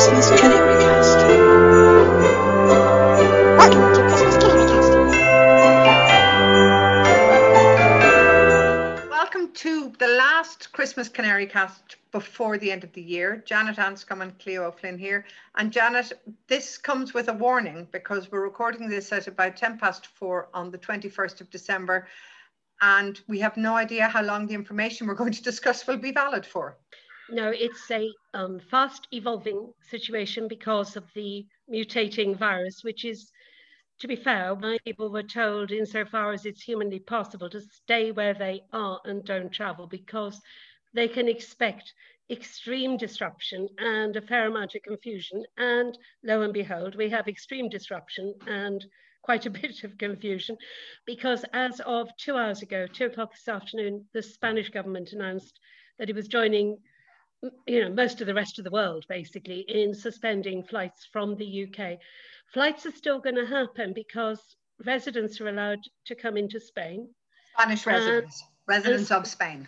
Christmas Canary Cast. Welcome to Christmas Canary Cast. Welcome to the last Christmas Canary cast before the end of the year. Janet Anscombe and Cleo O'Flynn here. And Janet, this comes with a warning because we're recording this at about 10 past four on the 21st of December. And we have no idea how long the information we're going to discuss will be valid for. No, it's a um, fast evolving situation because of the mutating virus, which is, to be fair, my people were told, insofar as it's humanly possible, to stay where they are and don't travel because they can expect extreme disruption and a fair amount of confusion. And lo and behold, we have extreme disruption and quite a bit of confusion because as of two hours ago, two o'clock this afternoon, the Spanish government announced that it was joining you know, most of the rest of the world basically in suspending flights from the UK. Flights are still going to happen because residents are allowed to come into Spain, Spanish residents, residents of Spain.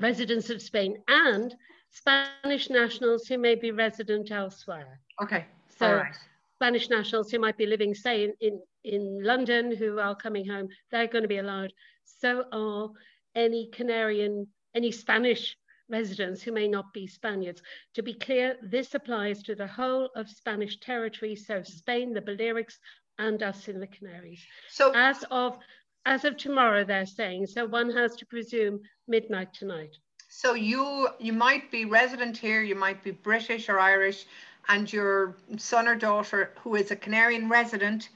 residents of Spain, and Spanish nationals who may be resident elsewhere. Okay, So all right. Spanish nationals who might be living, say, in, in, in London who are coming home, they're going to be allowed. So are any Canarian, any Spanish residents who may not be Spaniards. To be clear, this applies to the whole of Spanish territory, so Spain, the Balearics, and us in the Canaries. So, As of as of tomorrow, they're saying, so one has to presume midnight tonight. so you you might be resident here, you might be British or Irish, and your son or daughter who is a Canarian resident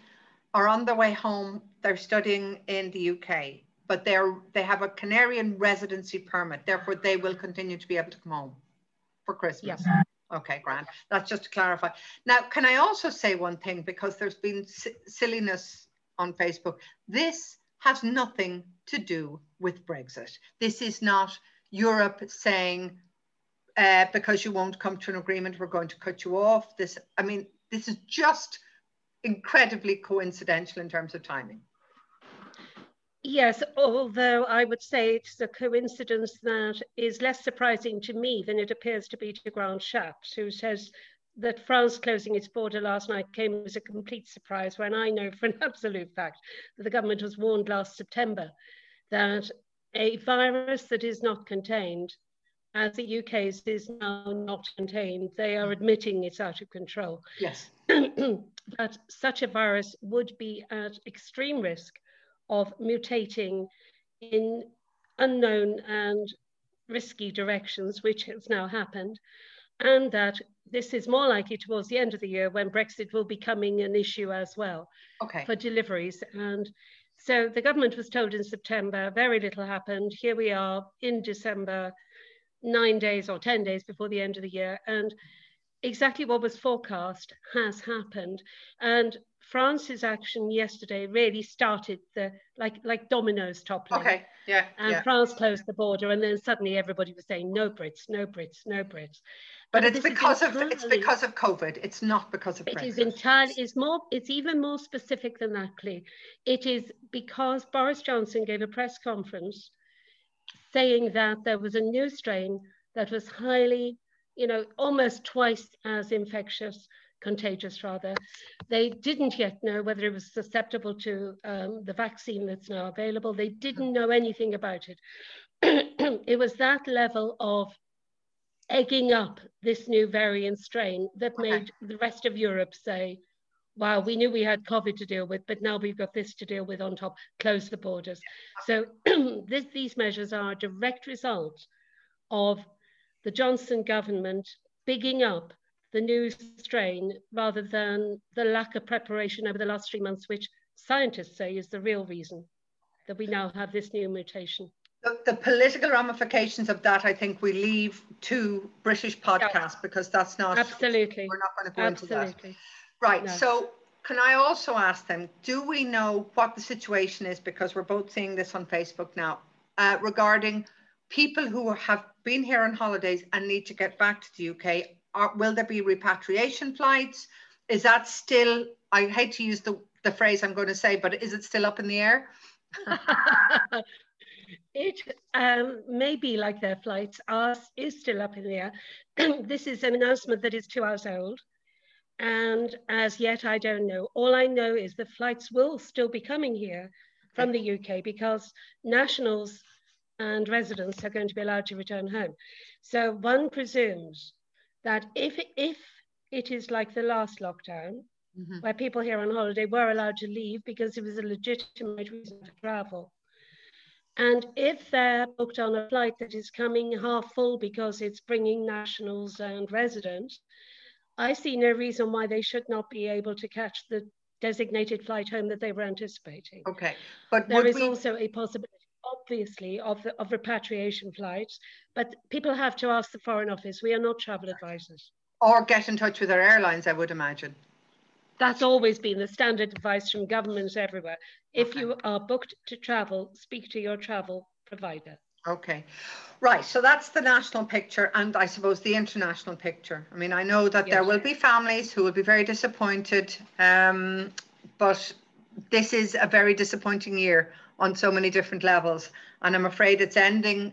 are on their way home. They're studying in the UK, but they're they have a Canarian residency permit. Therefore, they will continue to be able to come home for Christmas. Yes. Okay, Grant. That's just to clarify. Now, can I also say one thing because there's been si- silliness on Facebook. This has nothing to do with Brexit. This is not Europe saying uh, because you won't come to an agreement, we're going to cut you off. This, I mean, this is just incredibly coincidental in terms of timing. Yes, although I would say it's a coincidence that is less surprising to me than it appears to be to Grant Shapps, who says that France closing its border last night came as a complete surprise when I know for an absolute fact that the government was warned last September that a virus that is not contained, as the UK's is now not contained, they are admitting it's out of control. Yes. that such a virus would be at extreme risk of mutating in unknown and risky directions, which has now happened, and that this is more likely towards the end of the year when Brexit will be coming an issue as well Okay. for deliveries. And so the government was told in September, very little happened. Here we are in December, nine days or 10 days before the end of the year. And exactly what was forecast has happened. And France's action yesterday really started the like like dominoes toppling. Okay. Yeah. And yeah. France closed the border, and then suddenly everybody was saying no Brits, no Brits, no Brits. But And it's because of it's because of COVID. It's not because of it is Brexit. entirely, it's more, it's even more specific than that, Clea. It is because Boris Johnson gave a press conference saying that there was a new strain that was highly, you know, almost twice as infectious, contagious rather. They didn't yet know whether it was susceptible to um, the vaccine that's now available. They didn't know anything about it. it was that level of egging up this new variant strain that made the rest of Europe say, wow, we knew we had COVID to deal with, but now we've got this to deal with on top, close the borders. So this, these measures are a direct result of the Johnson government bigging up the new strain rather than the lack of preparation over the last three months, which scientists say is the real reason that we now have this new mutation. The, the political ramifications of that, I think, we leave to British podcasts because that's not. Absolutely. We're not going to go into that. Right. No. So, can I also ask them? Do we know what the situation is? Because we're both seeing this on Facebook now uh, regarding people who have been here on holidays and need to get back to the UK. Are, will there be repatriation flights? Is that still? I hate to use the the phrase I'm going to say, but is it still up in the air? It um, may be like their flights. Ours is still up in the air. this is an announcement that is two hours old. And as yet, I don't know. All I know is the flights will still be coming here from the UK because nationals and residents are going to be allowed to return home. So one presumes that if, if it is like the last lockdown, mm-hmm. where people here on holiday were allowed to leave because it was a legitimate reason to travel, and if they're booked on a flight that is coming half full because it's bringing nationals and residents, I see no reason why they should not be able to catch the designated flight home that they were anticipating. Okay, but there is we... also a possibility, obviously, of, the, of repatriation flights, but people have to ask the Foreign Office. We are not travel advisors. Or get in touch with our airlines, I would imagine. That's always been the standard advice from governments everywhere. If okay. you are booked to travel, speak to your travel provider. Okay, right. So that's the national picture, and I suppose the international picture. I mean, I know that yes. there will be families who will be very disappointed, um, but this is a very disappointing year on so many different levels, and I'm afraid it's ending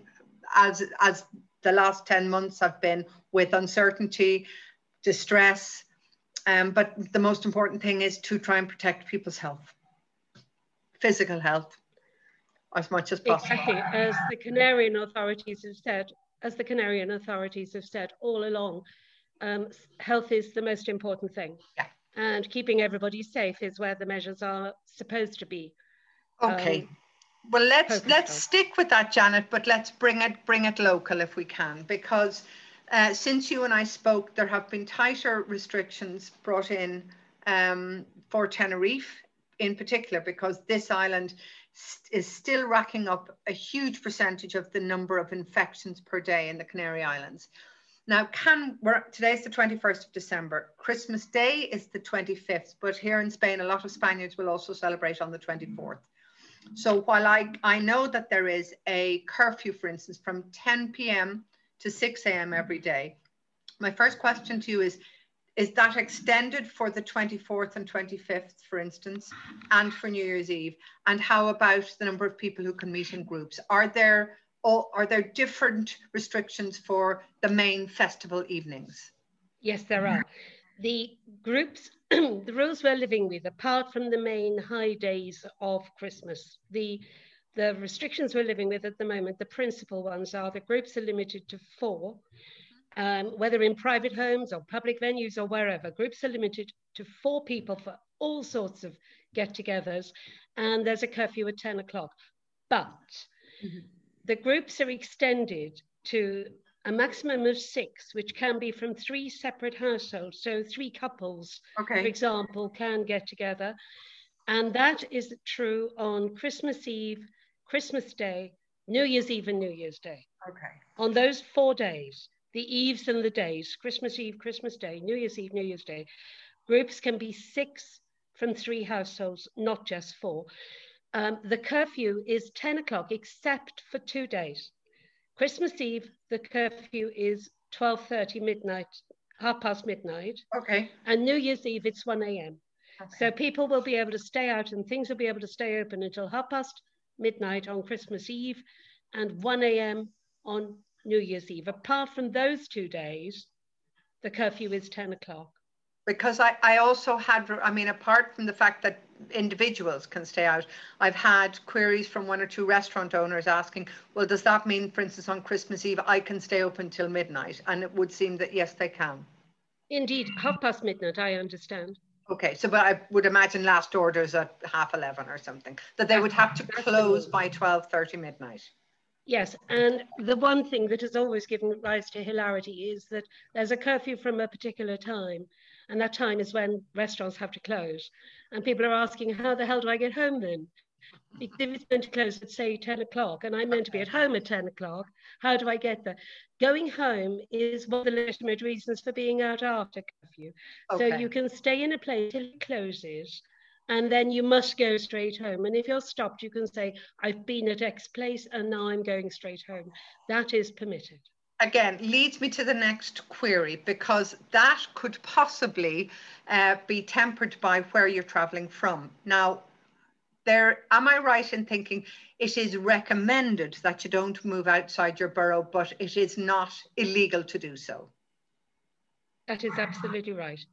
as as the last ten months have been with uncertainty, distress. Um, but the most important thing is to try and protect people's health, physical health, as much as possible. Exactly, as the Canarian authorities have said, as the Canarian authorities have said all along, um, health is the most important thing. Yeah. And keeping everybody safe is where the measures are supposed to be. Okay. Um, well, let's let's stick with that, Janet, but let's bring it bring it local if we can, because uh, since you and I spoke, there have been tighter restrictions brought in um, for Tenerife in particular, because this island is still racking up a huge percentage of the number of infections per day in the Canary Islands. Now, can we're, today's the 21st of December. Christmas Day is the 25th, but here in Spain, a lot of Spaniards will also celebrate on the 24th. So while I, I know that there is a curfew, for instance, from 10 p.m. to 6 a.m. every day, my first question to you is is that extended for the 24th and 25th, for instance, and for New Year's Eve? And how about the number of people who can meet in groups? Are there are there different restrictions for the main festival evenings? Yes, there are. The groups, the rules we're living with, apart from the main high days of Christmas, the the restrictions we're living with at the moment, the principal ones are the groups are limited to four um, whether in private homes or public venues or wherever. Groups are limited to four people for all sorts of get togethers, and there's a curfew at 10 o'clock. But mm-hmm. the groups are extended to a maximum of six, which can be from three separate households. So, three couples, okay. for example, can get together. And that is true on Christmas Eve, Christmas Day, New Year's Eve, and New Year's Day. Okay. On those four days, the eves and the days, Christmas Eve, Christmas Day, New Year's Eve, New Year's Day, groups can be six from three households, not just four. Um, the curfew is 10 o'clock, except for two days. Christmas Eve, the curfew is 12.30 midnight, half past midnight. Okay. And New Year's Eve, it's 1 a.m. Okay. So people will be able to stay out and things will be able to stay open until half past midnight on Christmas Eve and 1 a.m. on New Year's Eve. Apart from those two days, the curfew is 10 o'clock. Because I, I also had, I mean, apart from the fact that individuals can stay out, I've had queries from one or two restaurant owners asking, well, does that mean, for instance, on Christmas Eve, I can stay open till midnight? And it would seem that yes, they can. Indeed, half past midnight, I understand. Okay, so but I would imagine last orders at half 11 or something, that they would have to close by 12.30 midnight. Yes, and the one thing that has always given rise to hilarity is that there's a curfew from a particular time, and that time is when restaurants have to close. And people are asking, how the hell do I get home then? If it's meant to close at, say, 10 o'clock, and I'm meant to be at home at 10 o'clock, how do I get there? Going home is one of the legitimate reasons for being out after curfew. Okay. So you can stay in a place till it closes, and then you must go straight home. And if you're stopped, you can say, I've been at X place and now I'm going straight home. That is permitted. Again, leads me to the next query because that could possibly uh, be tempered by where you're traveling from. Now, there, am I right in thinking it is recommended that you don't move outside your borough, but it is not illegal to do so? That is absolutely right.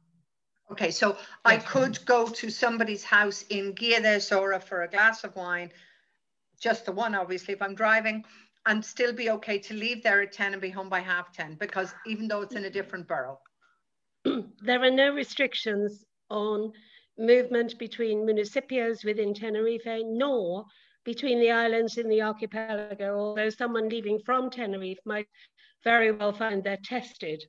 Okay, so I could go to somebody's house in Guía de Isora for a glass of wine, just the one, obviously, if I'm driving, and still be okay to leave there at 10 and be home by half 10, because even though it's in a different borough. there are no restrictions on movement between municipios within Tenerife, nor between the islands in the archipelago, although someone leaving from Tenerife might very well find they're tested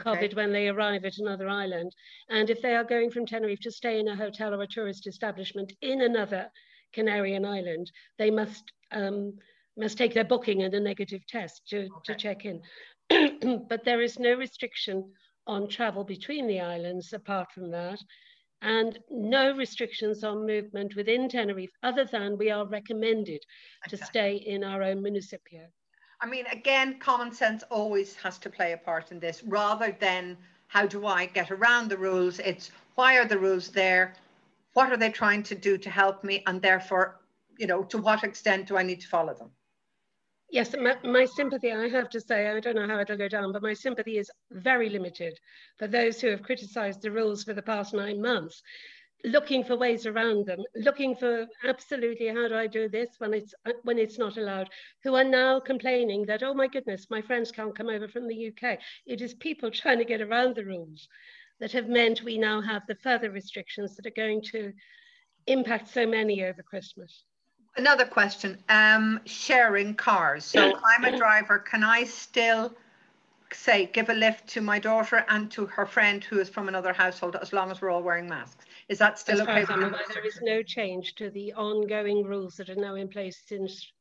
COVID okay. when they arrive at another island. And if they are going from Tenerife to stay in a hotel or a tourist establishment in another Canarian island, they must um, must take their booking and a negative test to, okay. to check in. but there is no restriction on travel between the islands apart from that and no restrictions on movement within Tenerife other than we are recommended okay. to stay in our own municipio. I mean, again, common sense always has to play a part in this rather than how do I get around the rules? It's why are the rules there? What are they trying to do to help me? And therefore, you know, to what extent do I need to follow them? Yes, my, my, sympathy, I have to say, I don't know how it'll go down, but my sympathy is very limited for those who have criticised the rules for the past nine months, looking for ways around them, looking for absolutely how do I do this when it's when it's not allowed, who are now complaining that, oh my goodness, my friends can't come over from the UK. It is people trying to get around the rules that have meant we now have the further restrictions that are going to impact so many over Christmas. Another question, um, sharing cars. So I'm a driver, can I still say give a lift to my daughter and to her friend who is from another household as long as we're all wearing masks? Is that still as okay? there is no change to the ongoing rules that are now in place since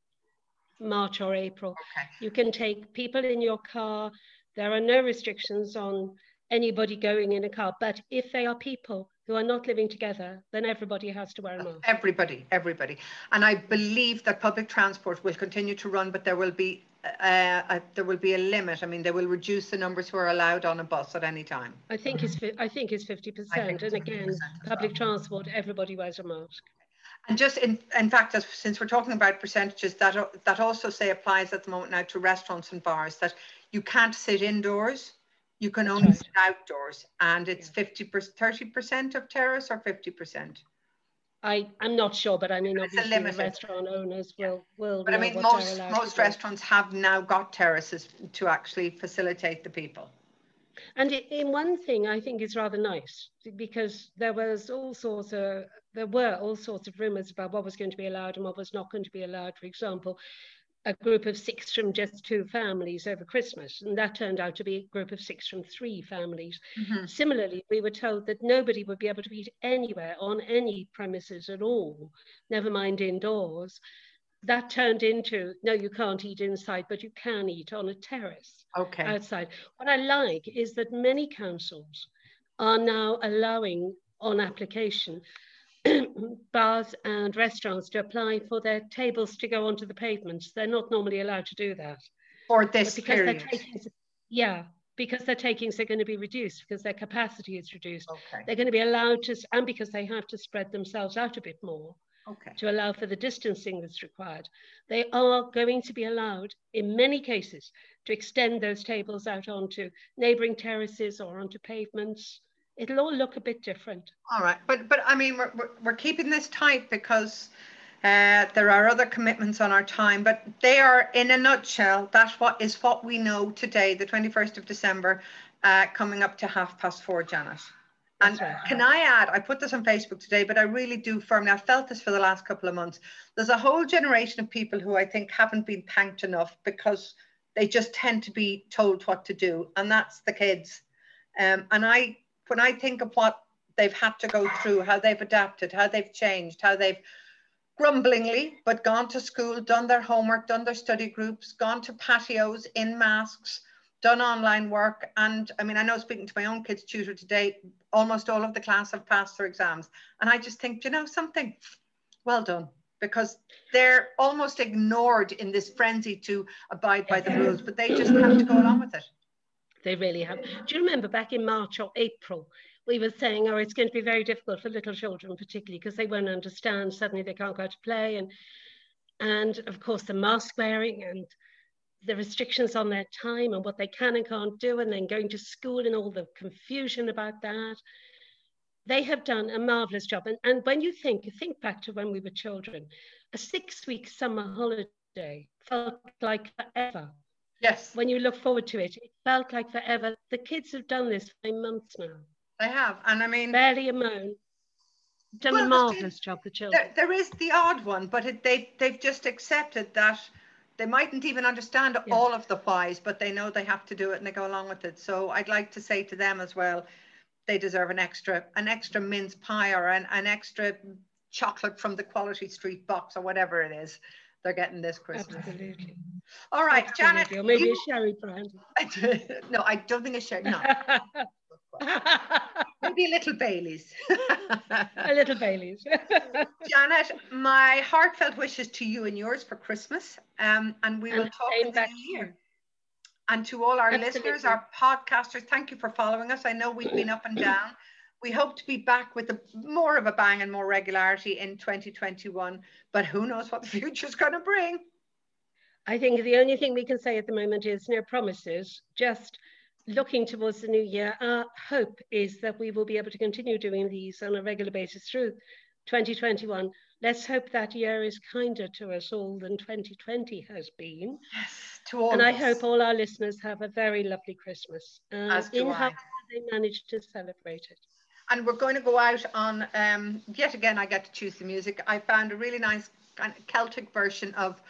March or April. Okay. You can take people in your car. There are no restrictions on anybody going in a car, but if they are people who are not living together, then everybody has to wear a mask. Everybody, everybody. And I believe that public transport will continue to run, but there will be uh, a, there will be a limit. I mean, they will reduce the numbers who are allowed on a bus at any time. I think it's I think it's fifty percent. And again, public well. transport, everybody wears a mask. And just in, in fact, as, since we're talking about percentages, that that also say applies at the moment now to restaurants and bars that you can't sit indoors you can only sit outdoors and it's fifty percent, 30% of terrace or 50%? I, I'm not sure, but I mean, obviously the restaurant owners will, will But I mean, most, most restaurants have now got terraces to actually facilitate the people. And in one thing, I think is rather nice because there was all sorts of there were all sorts of rumours about what was going to be allowed and what was not going to be allowed. For example, a group of six from just two families over Christmas, and that turned out to be a group of six from three families. Mm-hmm. Similarly, we were told that nobody would be able to eat anywhere on any premises at all, never mind indoors. That turned into no, you can't eat inside, but you can eat on a terrace okay. outside. What I like is that many councils are now allowing on application bars and restaurants to apply for their tables to go onto the pavements. They're not normally allowed to do that. For this period. Taking, yeah, because their takings are going to be reduced because their capacity is reduced. Okay. They're going to be allowed to, and because they have to spread themselves out a bit more okay. to allow for the distancing that's required. They are going to be allowed, in many cases, to extend those tables out onto neighbouring terraces or onto pavements it'll all look a bit different. All right, but but I mean we're we're, we're keeping this tight because uh, there are other commitments on our time, but they are in a nutshell. That's what is what we know today, the 21st of December, uh, coming up to half past four, Janet. And right. can I add, I put this on Facebook today, but I really do firmly, I've felt this for the last couple of months. There's a whole generation of people who I think haven't been thanked enough because they just tend to be told what to do, and that's the kids. Um, and I when I think of what they've had to go through, how they've adapted, how they've changed, how they've grumblingly, but gone to school, done their homework, done their study groups, gone to patios in masks, done online work. And I mean, I know speaking to my own kids' tutor today, almost all of the class have passed their exams. And I just think, you know, something well done because they're almost ignored in this frenzy to abide by the rules, but they just have to go along with it. They really have. Do you remember back in March or April we were saying, oh, it's going to be very difficult for little children, particularly because they won't understand. Suddenly they can't go out to play. And, and of course, the mask wearing and the restrictions on their time and what they can and can't do, and then going to school and all the confusion about that. They have done a marvelous job. And, and when you think, think back to when we were children, a six week summer holiday felt like forever. Yes. When you look forward to it, it felt like forever. The kids have done this for months now. They have. And I mean, barely a moan. Done Well, a marvelous job, the children. there, there is the odd one, but it, they, they've just accepted that they mightn't even understand all of the whys, but they know they have to do it and they go along with it. So I'd like to say to them as well, they deserve an extra, an extra mince pie or an, an extra chocolate from the Quality Street box or whatever it is they're getting this Christmas. Absolutely. All right, Janet. Or maybe you- a sherry brand. no, I don't think it's sherry. No, maybe a little Bailey's. a little Bailey's. Janet, my heartfelt wishes to you and yours for Christmas. Um, and we will talk in the new year. And to all our Absolutely. listeners, our podcasters, thank you for following us. I know we've been up and down. We hope to be back with a, more of a bang and more regularity in 2021, but who knows what the future is going to bring. I think the only thing we can say at the moment is no promises, just looking towards the new year. Our hope is that we will be able to continue doing these on a regular basis through 2021. Let's hope that year is kinder to us all than 2020 has been. Yes, to all and I hope all our listeners have a very lovely Christmas. Um, As do in I. however they manage to celebrate it. And we're going to go out on um, yet again i get to choose the music. I found a really nice kind of celtic version of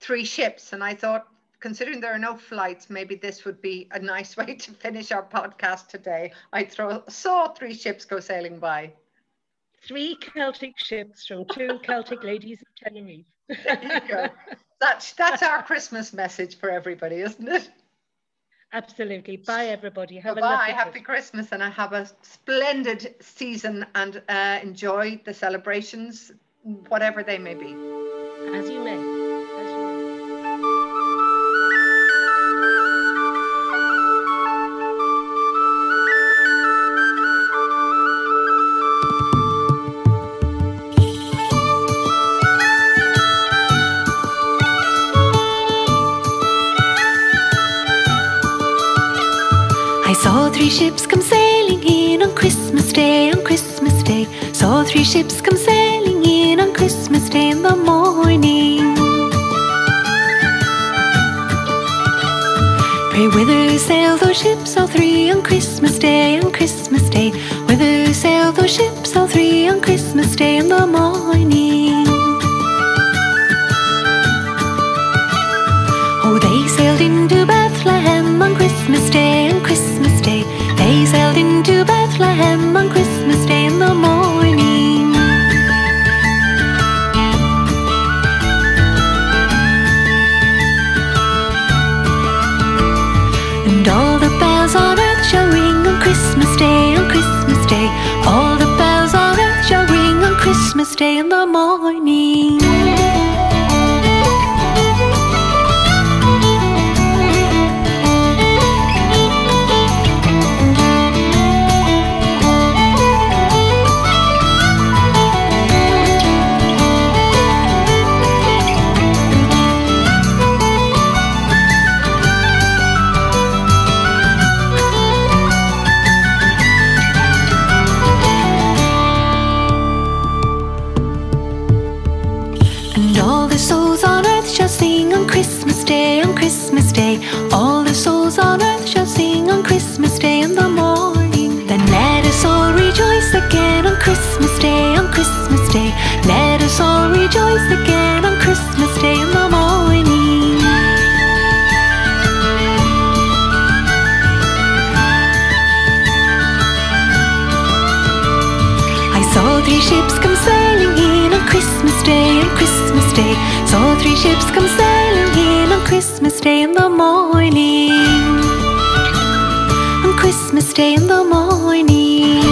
three ships and i thought considering there are no flights maybe this would be a nice way to finish our podcast today. I throw saw three ships go sailing by. Three Celtic ships from two Celtic ladies of Tenerife. there you go. That's that's our christmas message for everybody isn't it Absolutely. Bye, everybody. Have a bye happy christmas and i have a splendid season and uh, enjoy the celebrations whatever they may be As you may. Ships come sailing in on Christmas Day, on Christmas Day. Saw three ships come sailing in on Christmas Day in the morning. Pray whither sail those ships, all three on Christmas Day, on Christmas Day. Whither sail those ships, all three on Christmas Day in the morning. Three ships come sailing in on Christmas Day, on Christmas Day. Saw three ships come sailing in on Christmas Day in the morning. On Christmas Day in the morning.